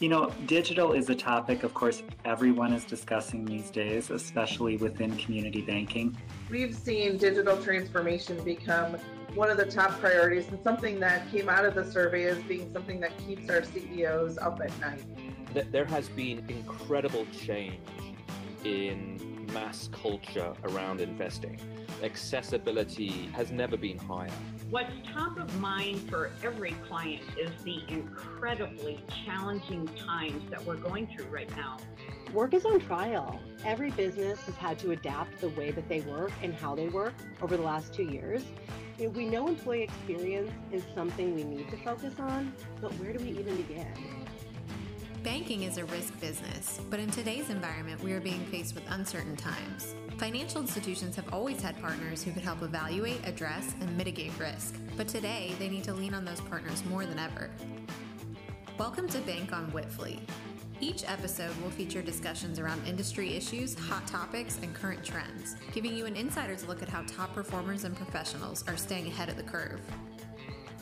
You know, digital is a topic, of course, everyone is discussing these days, especially within community banking. We've seen digital transformation become one of the top priorities and something that came out of the survey as being something that keeps our CEOs up at night. There has been incredible change in mass culture around investing. Accessibility has never been higher. What's top of mind for every client is the incredibly challenging times that we're going through right now. Work is on trial. Every business has had to adapt the way that they work and how they work over the last two years. We know employee experience is something we need to focus on, but where do we even begin? Banking is a risk business, but in today's environment, we are being faced with uncertain times. Financial institutions have always had partners who could help evaluate, address, and mitigate risk, but today they need to lean on those partners more than ever. Welcome to Bank on Wipfli. Each episode will feature discussions around industry issues, hot topics, and current trends, giving you an insider's look at how top performers and professionals are staying ahead of the curve.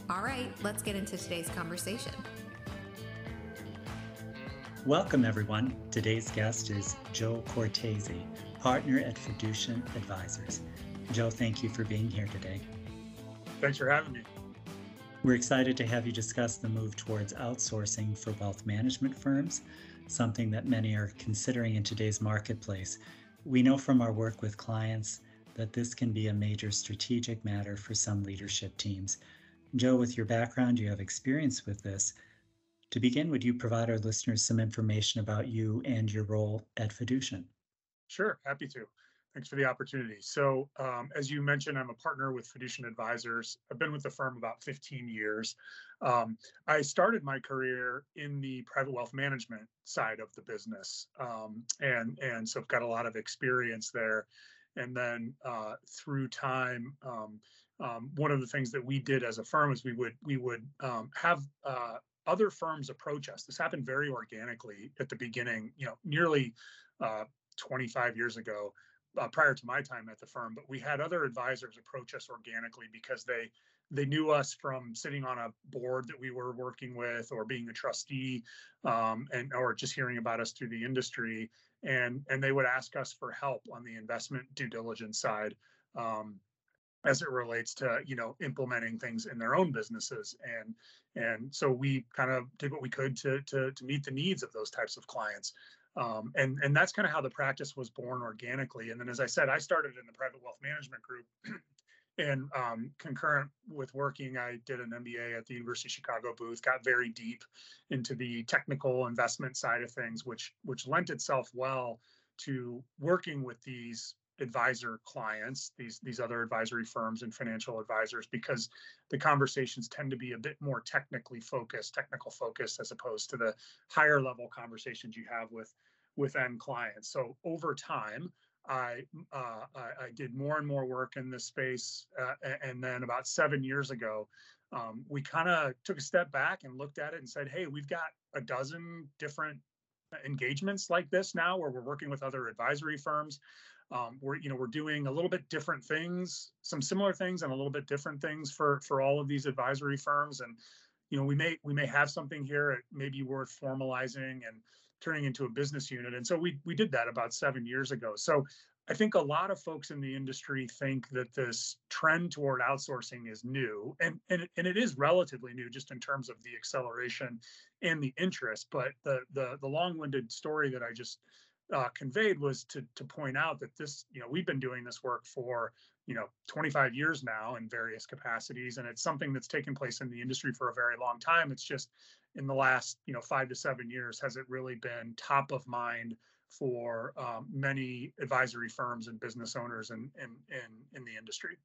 All right, let's get into today's conversation. Welcome, everyone. Today's guest is Joe Cortese, partner at Fiducient Advisors. Joe, thank you for being here today. Thanks for having me. We're excited to have you discuss the move towards outsourcing for wealth management firms, something that many are considering in today's marketplace. We know from our work with clients that this can be a major strategic matter for some leadership teams. Joe, with your background, you have experience with this. To begin, would you provide our listeners some information about you and your role at Fiducient? Sure, happy to. Thanks for the opportunity. So, um, as you mentioned, I'm a partner with Fiducient Advisors. I've been with the firm about 15 years. Um, I started my career in the private wealth management side of the business, um, and and so I've got a lot of experience there. And then uh, through time, um, um, one of the things that we did as a firm is we would we would um, have uh, other firms approach us. This happened very organically at the beginning, you know, nearly uh, 25 years ago, uh, prior to my time at the firm. But we had other advisors approach us organically because they they knew us from sitting on a board that we were working with, or being a trustee, um, and or just hearing about us through the industry, and and they would ask us for help on the investment due diligence side. Um, as it relates to you know implementing things in their own businesses. And and so we kind of did what we could to to to meet the needs of those types of clients. Um, and and that's kind of how the practice was born organically. And then as i said i started in the private wealth management group. And um, concurrent with working i did an mba at the university of chicago booth got very deep into the technical investment side of things which which lent itself well to working with these advisor clients, these these other advisory firms and financial advisors, because the conversations tend to be a bit more technically focused, technical focused, as opposed to the higher level conversations you have with with end clients. So over time, I uh, I, I, did more and more work in this space, uh, and then about seven years ago, um, we kind of took a step back and looked at it and said, "Hey, we've got a dozen different engagements like this now, where we're working with other advisory firms." Um, we're you know we're doing a little bit different things some similar things and a little bit different things for for all of these advisory firms. And you know we may we may have something here it may be worth formalizing and turning into a business unit. And so we we did that about seven years ago. So i think a lot of folks in the industry think that this trend toward outsourcing is new and and and it is relatively new just in terms of the acceleration and the interest. But the the the long-winded story that i just uh, conveyed was to to point out that this you know we've been doing this work for you know 25 years now in various capacities and it's something that's taken place in the industry for a very long time. It's just in the last you know five to seven years has it really been top of mind for um, many advisory firms and business owners in in in, in the industry.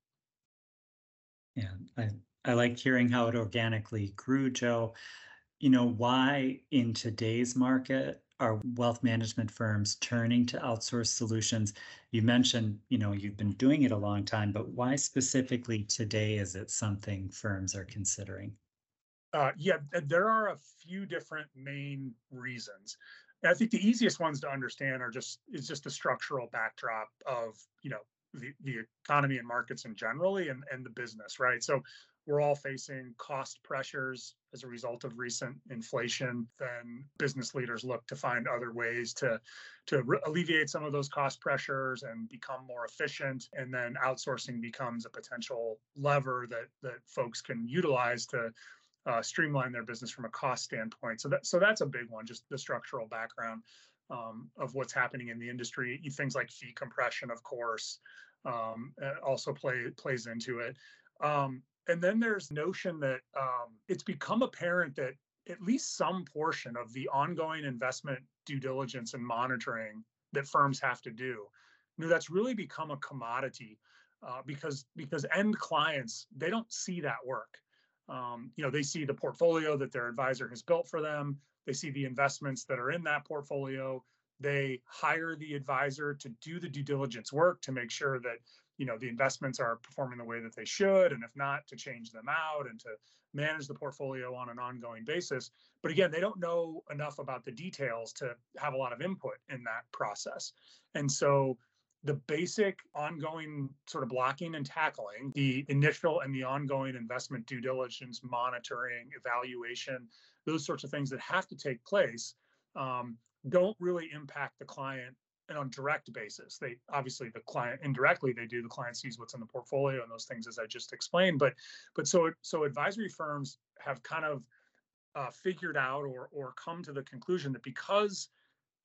Yeah i i like hearing how it organically grew joe. You know why in today's market are wealth management firms turning to outsource solutions? You mentioned, you know, you've been doing it a long time, but why specifically today is it something firms are considering? Uh, yeah, there are a few different main reasons. I think the easiest ones to understand are just is just the structural backdrop of you know the, the economy and markets in generally and, and the business, right? So we're all facing cost pressures as a result of recent inflation, then business leaders look to find other ways to to re- alleviate some of those cost pressures and become more efficient. And then outsourcing becomes a potential lever that that folks can utilize to uh, streamline their business from a cost standpoint. So that so that's a big one, just the structural background um, of what's happening in the industry. Things like fee compression, of course, um, also play plays into it. Um, and then there's notion that um, it's become apparent that at least some portion of the ongoing investment due diligence and monitoring that firms have to do, you know, that's really become a commodity uh, because because end clients they don't see that work. Um, you know, they see the portfolio that their advisor has built for them. They see the investments that are in that portfolio. They hire the advisor to do the due diligence work to make sure that you know the investments are performing the way that they should and if not to change them out and to manage the portfolio on an ongoing basis. But again they don't know enough about the details to have a lot of input in that process. And so the basic ongoing sort of blocking and tackling the initial and the ongoing investment due diligence monitoring evaluation those sorts of things that have to take place um, don't really impact the client and on direct basis. They obviously the client indirectly they do. The client sees what's in the portfolio and those things as I just explained. But but so so advisory firms have kind of uh, figured out or or come to the conclusion that because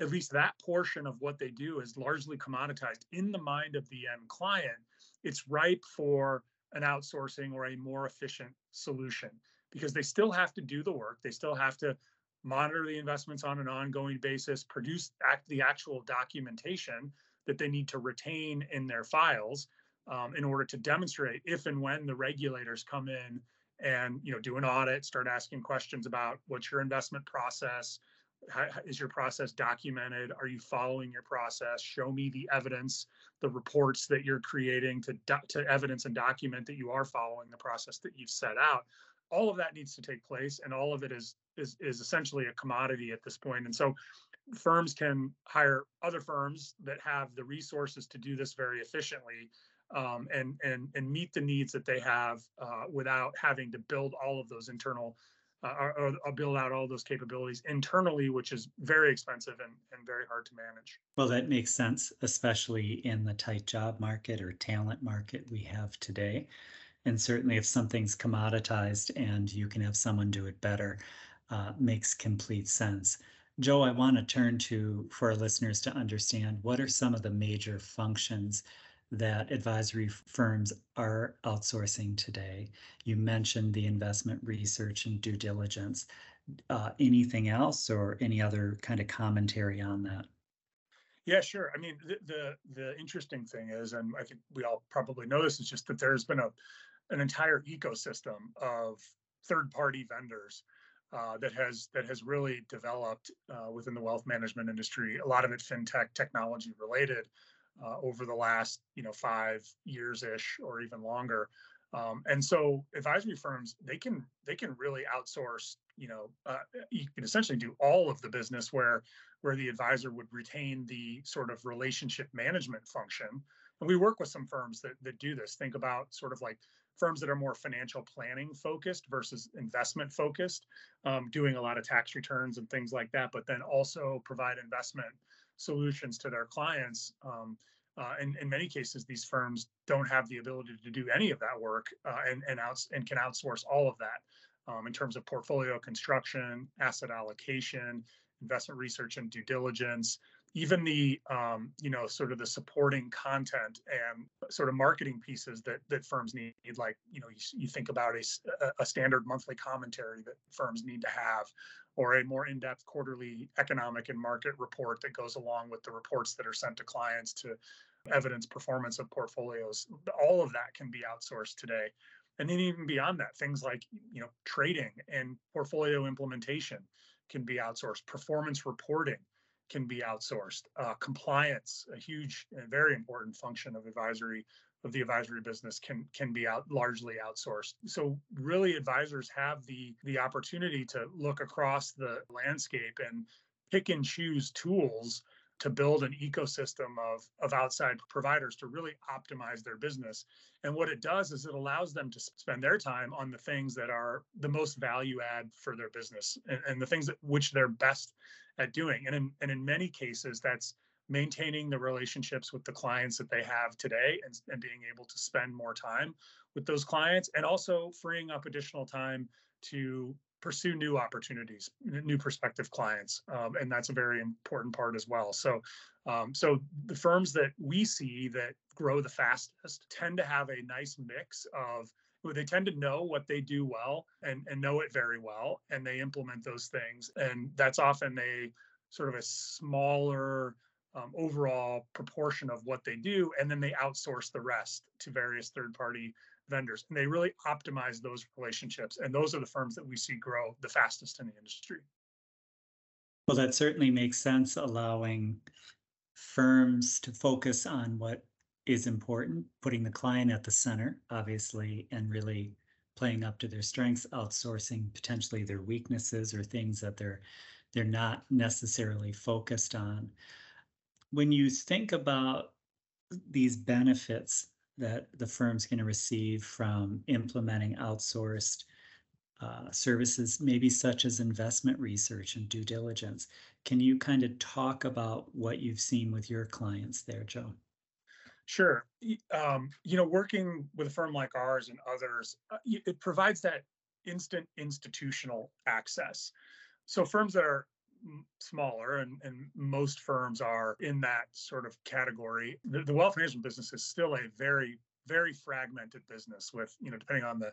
at least that portion of what they do is largely commoditized in the mind of the end client, it's ripe for an outsourcing or a more efficient solution because they still have to do the work. They still have to monitor the investments on an ongoing basis, produce act, the actual documentation that they need to retain in their files um, in order to demonstrate if and when the regulators come in and you know do an audit, start asking questions about what's your investment process, how, is your process documented? Are you following your process? Show me the evidence, the reports that you're creating to to evidence and document that you are following the process that you've set out all of that needs to take place and all of it is is is essentially a commodity at this point and so firms can hire other firms that have the resources to do this very efficiently um, and and and meet the needs that they have uh, without having to build all of those internal uh, or, or, build out all those capabilities internally, which is very expensive and, and very hard to manage. Well, that makes sense, especially in the tight job market or talent market we have today. And certainly, if something's commoditized and you can have someone do it better, uh, makes complete sense. Joe, I want to turn to for our listeners to understand what are some of the major functions that advisory firms are outsourcing today. You mentioned the investment research and due diligence. Uh, anything else or any other kind of commentary on that? Yeah, sure. I mean, the, the, the interesting thing is, and I think we all probably know this, is just that there's been a an entire ecosystem of third-party vendors uh, that has that has really developed uh, within the wealth management industry. A lot of it fintech technology related uh, over the last you know five years ish or even longer. Um, and so advisory firms they can they can really outsource you know uh, you can essentially do all of the business where where the advisor would retain the sort of relationship management function and we work with some firms that that do this think about sort of like firms that are more financial planning focused versus investment focused, um, doing a lot of tax returns and things like that, but then also provide investment solutions to their clients. Um, uh, in many cases, these firms don't have the ability to do any of that work uh, and and, outs- and can outsource all of that um, in terms of portfolio construction, asset allocation, investment research and due diligence, even the um, you know sort of the supporting content and sort of marketing pieces that that firms need like you know you, you think about a, a standard monthly commentary that firms need to have or a more in-depth quarterly economic and market report that goes along with the reports that are sent to clients to evidence performance of portfolios all of that can be outsourced today. And then even beyond that things like you know trading and portfolio implementation can be outsourced performance reporting can be outsourced. Uh, compliance, a huge and very important function of advisory of the advisory business can can be out largely outsourced. So really advisors have the the opportunity to look across the landscape and pick and choose tools to build an ecosystem of of outside providers to really optimize their business. And what it does is it allows them to spend their time on the things that are the most value add for their business and, and the things that which they're best at doing. And in and in many cases, that's maintaining the relationships with the clients that they have today and, and being able to spend more time with those clients and also freeing up additional time to pursue new opportunities, new prospective clients, um, and that's a very important part as well. So, um, so the firms that we see that grow the fastest tend to have a nice mix of they tend to know what they do well and, and know it very well and they implement those things and that's often a sort of a smaller um, overall proportion of what they do and then they outsource the rest to various third party vendors and they really optimize those relationships and those are the firms that we see grow the fastest in the industry. Well that certainly makes sense allowing firms to focus on what is important putting the client at the center obviously and really playing up to their strengths outsourcing potentially their weaknesses or things that they're they're not necessarily focused on. When you think about these benefits that the firm's going to receive from implementing outsourced uh, services, maybe such as investment research and due diligence. Can you kind of talk about what you've seen with your clients there, Joe? Sure. Um, you know, working with a firm like ours and others, uh, it provides that instant institutional access. So firms that are smaller and, and most firms are in that sort of category. The, the wealth management business is still a very very fragmented business with you know depending on the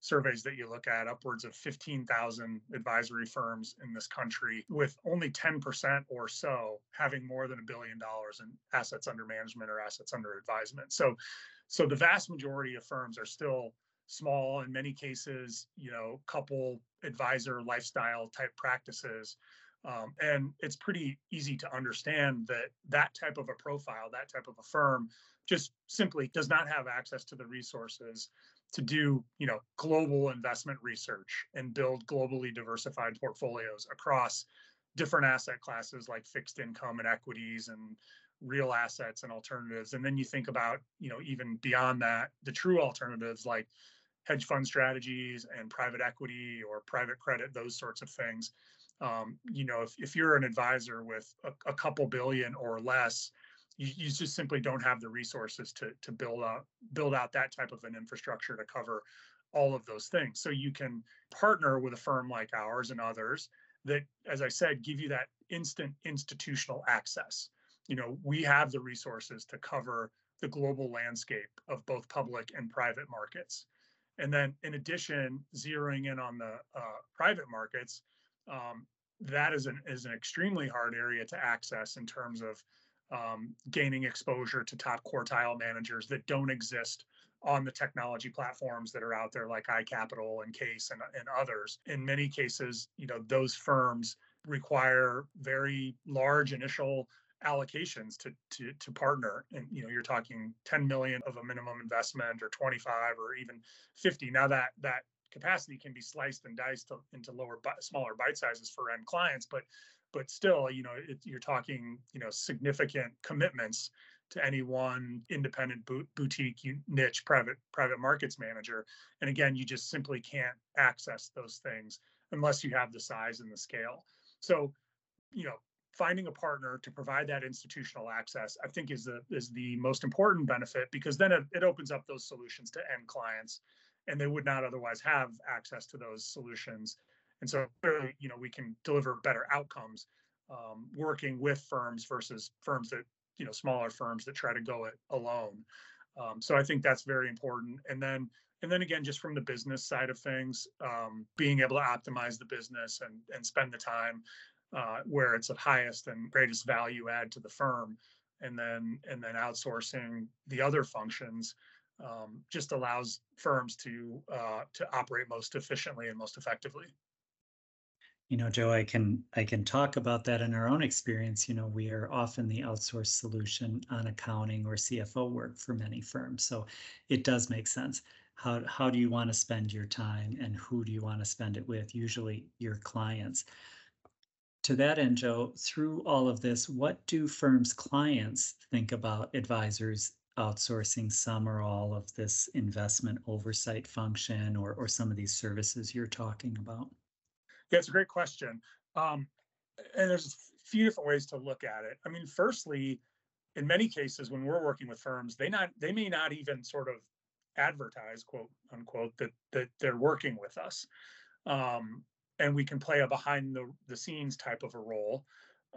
surveys that you look at upwards of 15,000 advisory firms in this country with only 10% or so having more than a billion dollars in assets under management or assets under advisement. So so the vast majority of firms are still small in many cases you know couple advisor lifestyle type practices um, and it's pretty easy to understand that that type of a profile, that type of a firm, just simply does not have access to the resources to do, you know, global investment research and build globally diversified portfolios across different asset classes like fixed income and equities and real assets and alternatives. And then you think about, you know, even beyond that, the true alternatives like hedge fund strategies and private equity or private credit, those sorts of things um, you know, if, if you're an advisor with a, a couple billion or less, you, you, just simply don't have the resources to to build out build out that type of an infrastructure to cover all of those things. So you can partner with a firm like ours and others that, as I said, give you that instant institutional access. You know, we have the resources to cover the global landscape of both public and private markets. And then, in addition, zeroing in on the uh, private markets, um, that is an is an extremely hard area to access in terms of um, gaining exposure to top quartile managers that don't exist on the technology platforms that are out there like iCapital and CAIS and, and others. In many cases, you know, those firms require very large initial allocations to to to partner and you know you're talking 10 million of a minimum investment or 25 or even 50 now that that capacity can be sliced and diced to, into lower, smaller bite sizes for end clients. But but still, you know, it, you're talking, you know, significant commitments to any one independent boutique niche private private markets manager. And again, you just simply can't access those things unless you have the size and the scale. So, you know, finding a partner to provide that institutional access, I think is the is the most important benefit because then it, it opens up those solutions to end clients and they would not otherwise have access to those solutions. And so, you know, we can deliver better outcomes um, working with firms versus firms that, you know, smaller firms that try to go it alone. Um, so I think that's very important. And then, and then again, just from the business side of things, um, being able to optimize the business and and spend the time uh, where it's of highest and greatest value add to the firm, and then and then outsourcing the other functions um, just allows firms to uh, to operate most efficiently and most effectively. You know, Joe, I can I can talk about that in our own experience. You know, we are often the outsourced solution on accounting or CFO work for many firms. So it does make sense. How how do you want to spend your time and who do you want to spend it with? Usually your clients. to that end, Joe, through all of this, what do firms' clients think about advisors outsourcing some or all of this investment oversight function or, or some of these services you're talking about? Yeah, it's a great question. Um, and there's a few different ways to look at it. I mean, firstly, in many cases, when we're working with firms, they not they may not even sort of advertise, quote unquote, that that they're working with us. Um, and we can play a behind the, the scenes type of a role.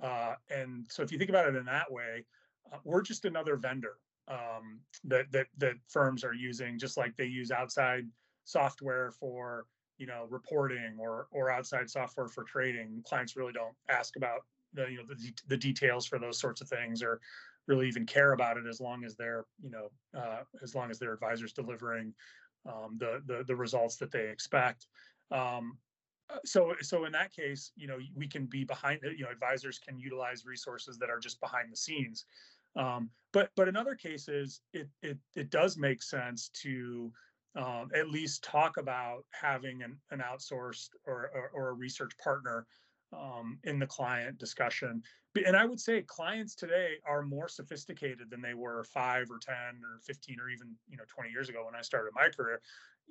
Uh, and so if you think about it in that way, uh, we're just another vendor um, that, that that firms are using, just like they use outside software for you know reporting or or outside software for trading. Clients really don't ask about the you know the, the details for those sorts of things or really even care about it as long as they're you know uh, as long as their advisors delivering um, the, the the results that they expect. Um, uh, so so in that case you know we can be behind you know advisors can utilize resources that are just behind the scenes um, but but in other cases it it, it does make sense to um, at least talk about having an, an outsourced or, or, or a research partner um, in the client discussion. And i would say clients today are more sophisticated than they were 5 or 10 or 15 or even you know 20 years ago when i started my career.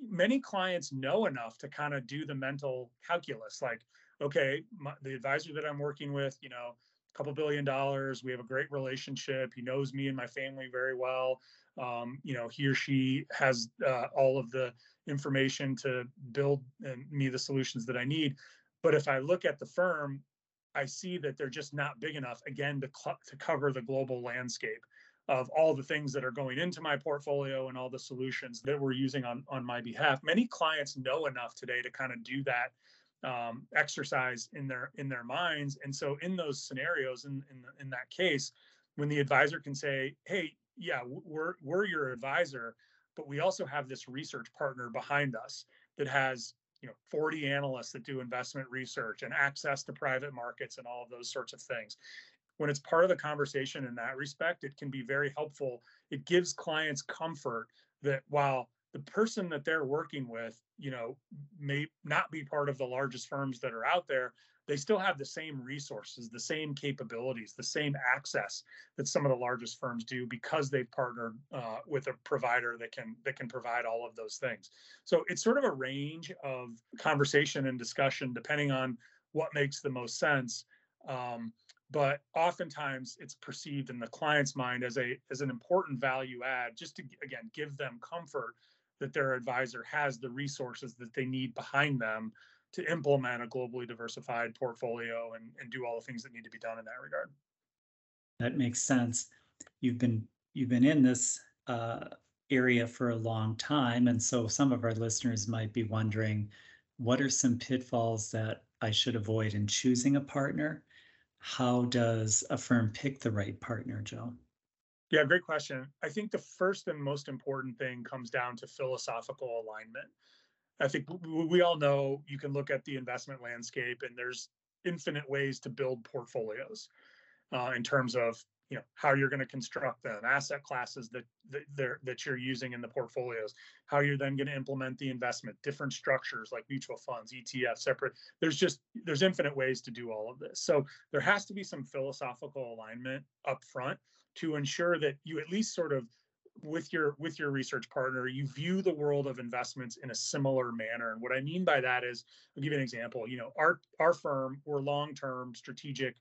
Many clients know enough to kind of do the mental calculus like okay my, the advisor that i'm working with you know couple billion dollars. We have a great relationship. He knows me and my family very well. Um, you know he or she has uh, all of the information to build me the solutions that i need. But if i look at the firm i see that they're just not big enough again to, cl- to cover the global landscape of all the things that are going into my portfolio and all the solutions that we're using on, on my behalf. Many clients know enough today to kind of do that um, exercise in their in their minds. And so in those scenarios, in, in, in that case, when the advisor can say, hey, yeah, we're we're your advisor, but we also have this research partner behind us that has you know 40 analysts that do investment research and access to private markets and all of those sorts of things when it's part of the conversation in that respect, it can be very helpful. It gives clients comfort that while the person that they're working with, you know, may not be part of the largest firms that are out there, they still have the same resources, the same capabilities, the same access that some of the largest firms do because they've partnered uh, with a provider that can that can provide all of those things. So it's sort of a range of conversation and discussion depending on what makes the most sense. Um, but oftentimes it's perceived in the client's mind as a as an important value add just to again give them comfort that their advisor has the resources that they need behind them to implement a globally diversified portfolio and, and do all the things that need to be done in that regard. That makes sense. You've been you've been in this uh, area for a long time and so some of our listeners might be wondering what are some pitfalls that i should avoid in choosing a partner? How does a firm pick the right partner, Joe? Yeah, great question. I think the first and most important thing comes down to philosophical alignment. I think we all know you can look at the investment landscape and there's infinite ways to build portfolios uh, in terms of you know how you're going to construct them asset classes that that, that you're using in the portfolios how you're then going to implement the investment different structures like mutual funds etf separate there's just there's infinite ways to do all of this so there has to be some philosophical alignment up front to ensure that you at least sort of with your with your research partner you view the world of investments in a similar manner and what i mean by that is i'll give you an example you know our our firm we're long term strategic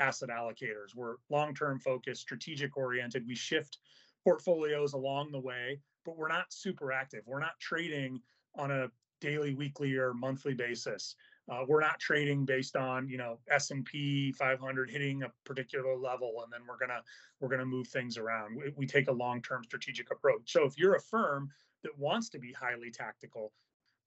asset allocators. We're long term focused, strategic oriented. We shift portfolios along the way, but we're not super active. We're not trading on a daily, weekly, or monthly basis. Uh, we're not trading based on you know S&P 500 hitting a particular level and then we're gonna we're gonna move things around. We, we take a long-term strategic approach. So if you're a firm that wants to be highly tactical,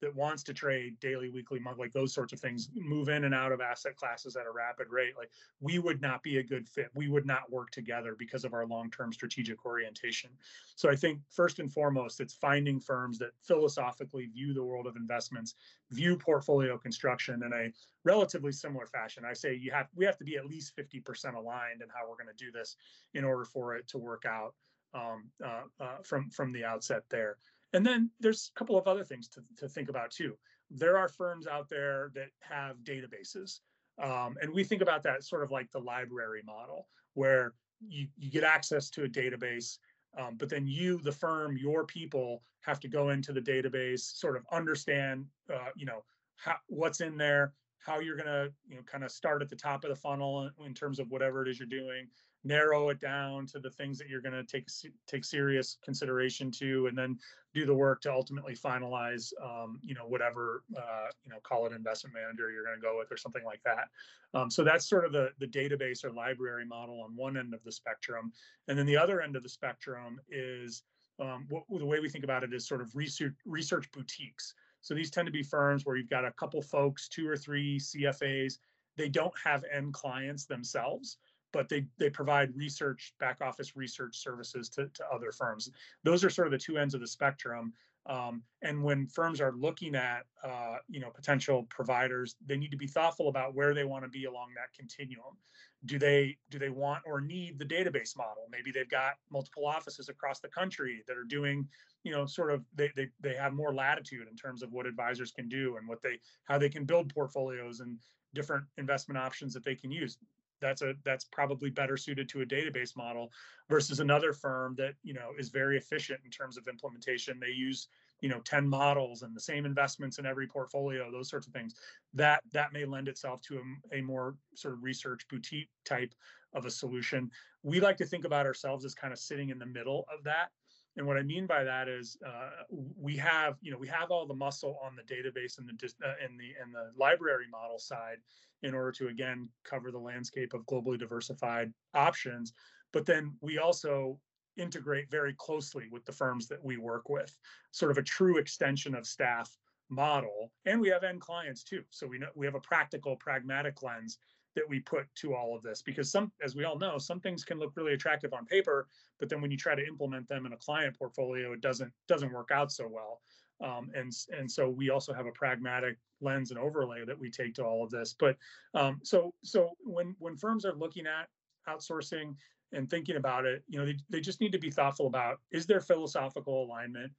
that wants to trade daily, weekly, month, like those sorts of things, move in and out of asset classes at a rapid rate, like we would not be a good fit. We would not work together because of our long-term strategic orientation. So I think first and foremost, it's finding firms that philosophically view the world of investments, view portfolio construction in a relatively similar fashion. I say you have we have to be at least 50% aligned in how we're going to do this in order for it to work out um, uh, uh, from from the outset there. And then there's a couple of other things to, to think about too. There are firms out there that have databases. Um, and we think about that sort of like the library model, where you, you get access to a database, um, but then you, the firm, your people have to go into the database, sort of understand, uh, you know, how, what's in there, how you're going to, you know, kind of start at the top of the funnel in, in terms of whatever it is you're doing, narrow it down to the things that you're going to take take serious consideration to, and then do the work to ultimately finalize, um, you know, whatever uh, you know, call it investment manager you're going to go with or something like that. Um, so that's sort of the the database or library model on one end of the spectrum, and then the other end of the spectrum is um, what, the way we think about it is sort of research research boutiques. So these tend to be firms where you've got a couple folks, two or three CFAs. They don't have end clients themselves but they they provide research back office research services to, to other firms. Those are sort of the two ends of the spectrum. Um, and when firms are looking at uh, you know potential providers they need to be thoughtful about where they want to be along that continuum. Do they do they want or need the database model? Maybe they've got multiple offices across the country that are doing you know sort of they, they they have more latitude in terms of what advisors can do and what they how they can build portfolios and different investment options that they can use that's a that's probably better suited to a database model versus another firm that you know is very efficient in terms of implementation. They use you know 10 models and the same investments in every portfolio those sorts of things. That that may lend itself to a, a more sort of research boutique type of a solution. We like to think about ourselves as kind of sitting in the middle of that and what I mean by that is uh, we have, you know, we have all the muscle on the database and the uh, in the and the library model side in order to again cover the landscape of globally diversified options. But then we also integrate very closely with the firms that we work with, sort of a true extension of staff model. And we have end clients too. So we know we have a practical, pragmatic lens that we put to all of this because some as we all know some things can look really attractive on paper but then when you try to implement them in a client portfolio it doesn't doesn't work out so well. Um, and and so we also have a pragmatic lens and overlay that we take to all of this. But um, so so when when firms are looking at outsourcing and thinking about it you know they, they just need to be thoughtful about is there philosophical alignment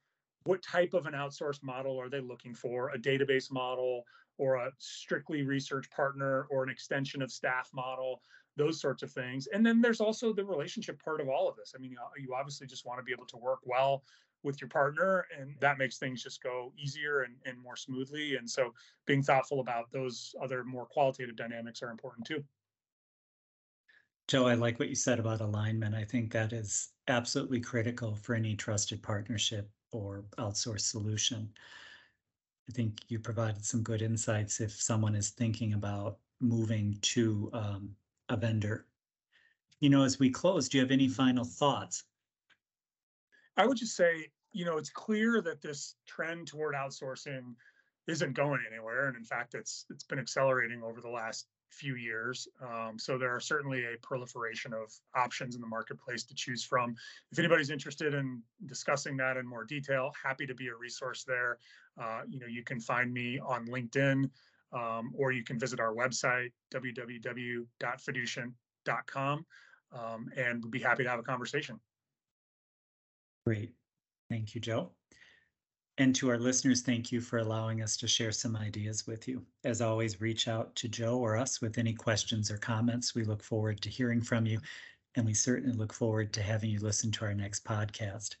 what type of an outsourced model are they looking for? A database model or a strictly research partner or an extension of staff model? Those sorts of things. And then there's also the relationship part of all of this. I mean you obviously just want to be able to work well with your partner and that makes things just go easier and, and more smoothly. And so being thoughtful about those other more qualitative dynamics are important too joe i like what you said about alignment i think that is absolutely critical for any trusted partnership or outsourced solution I think you provided some good insights if someone is thinking about moving to um, a vendor. You know, as we close, do you have any final thoughts? I would just say, you know, it's clear that this trend toward outsourcing isn't going anywhere, and in fact, it's it's been accelerating over the last few years. Um, so there are certainly a proliferation of options in the marketplace to choose from. If anybody's interested in discussing that in more detail, happy to be a resource there. Uh, you know, you can find me on LinkedIn, um, or you can visit our website www.fiducian.com, um, and we'd be happy to have a conversation. Great, thank you, Joe. And to our listeners, thank you for allowing us to share some ideas with you. As always, reach out to Joe or us with any questions or comments. We look forward to hearing from you, and we certainly look forward to having you listen to our next podcast.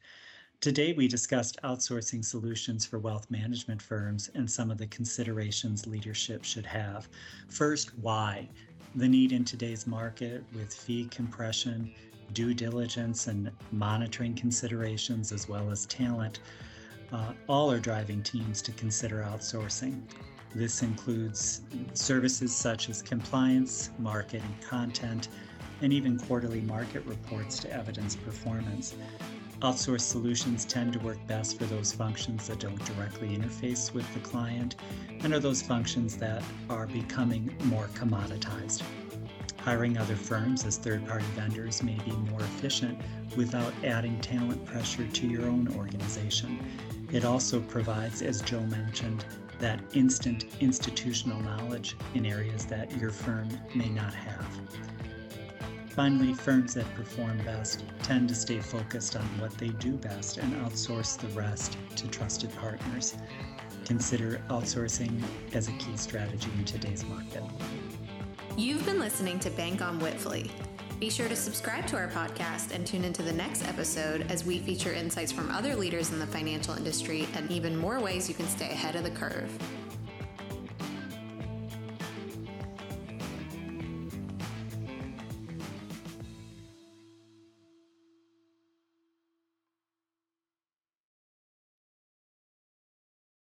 Today, we discussed outsourcing solutions for wealth management firms and some of the considerations leadership should have. First, why? The need in today's market with fee compression, due diligence, and monitoring considerations, as well as talent uh, all are driving teams to consider outsourcing. This includes services such as compliance, marketing, content, and even quarterly market reports to evidence performance. Outsourced solutions tend to work best for those functions that don't directly interface with the client and are those functions that are becoming more commoditized. Hiring other firms as third party vendors may be more efficient without adding talent pressure to your own organization. It also provides, as Joe mentioned, that instant institutional knowledge in areas that your firm may not have. Finally, firms that perform best tend to stay focused on what they do best and outsource the rest to trusted partners. Consider outsourcing as a key strategy in today's market. You've been listening to Bank on Wipfli. Be sure to subscribe to our podcast and tune into the next episode as we feature insights from other leaders in the financial industry and even more ways you can stay ahead of the curve.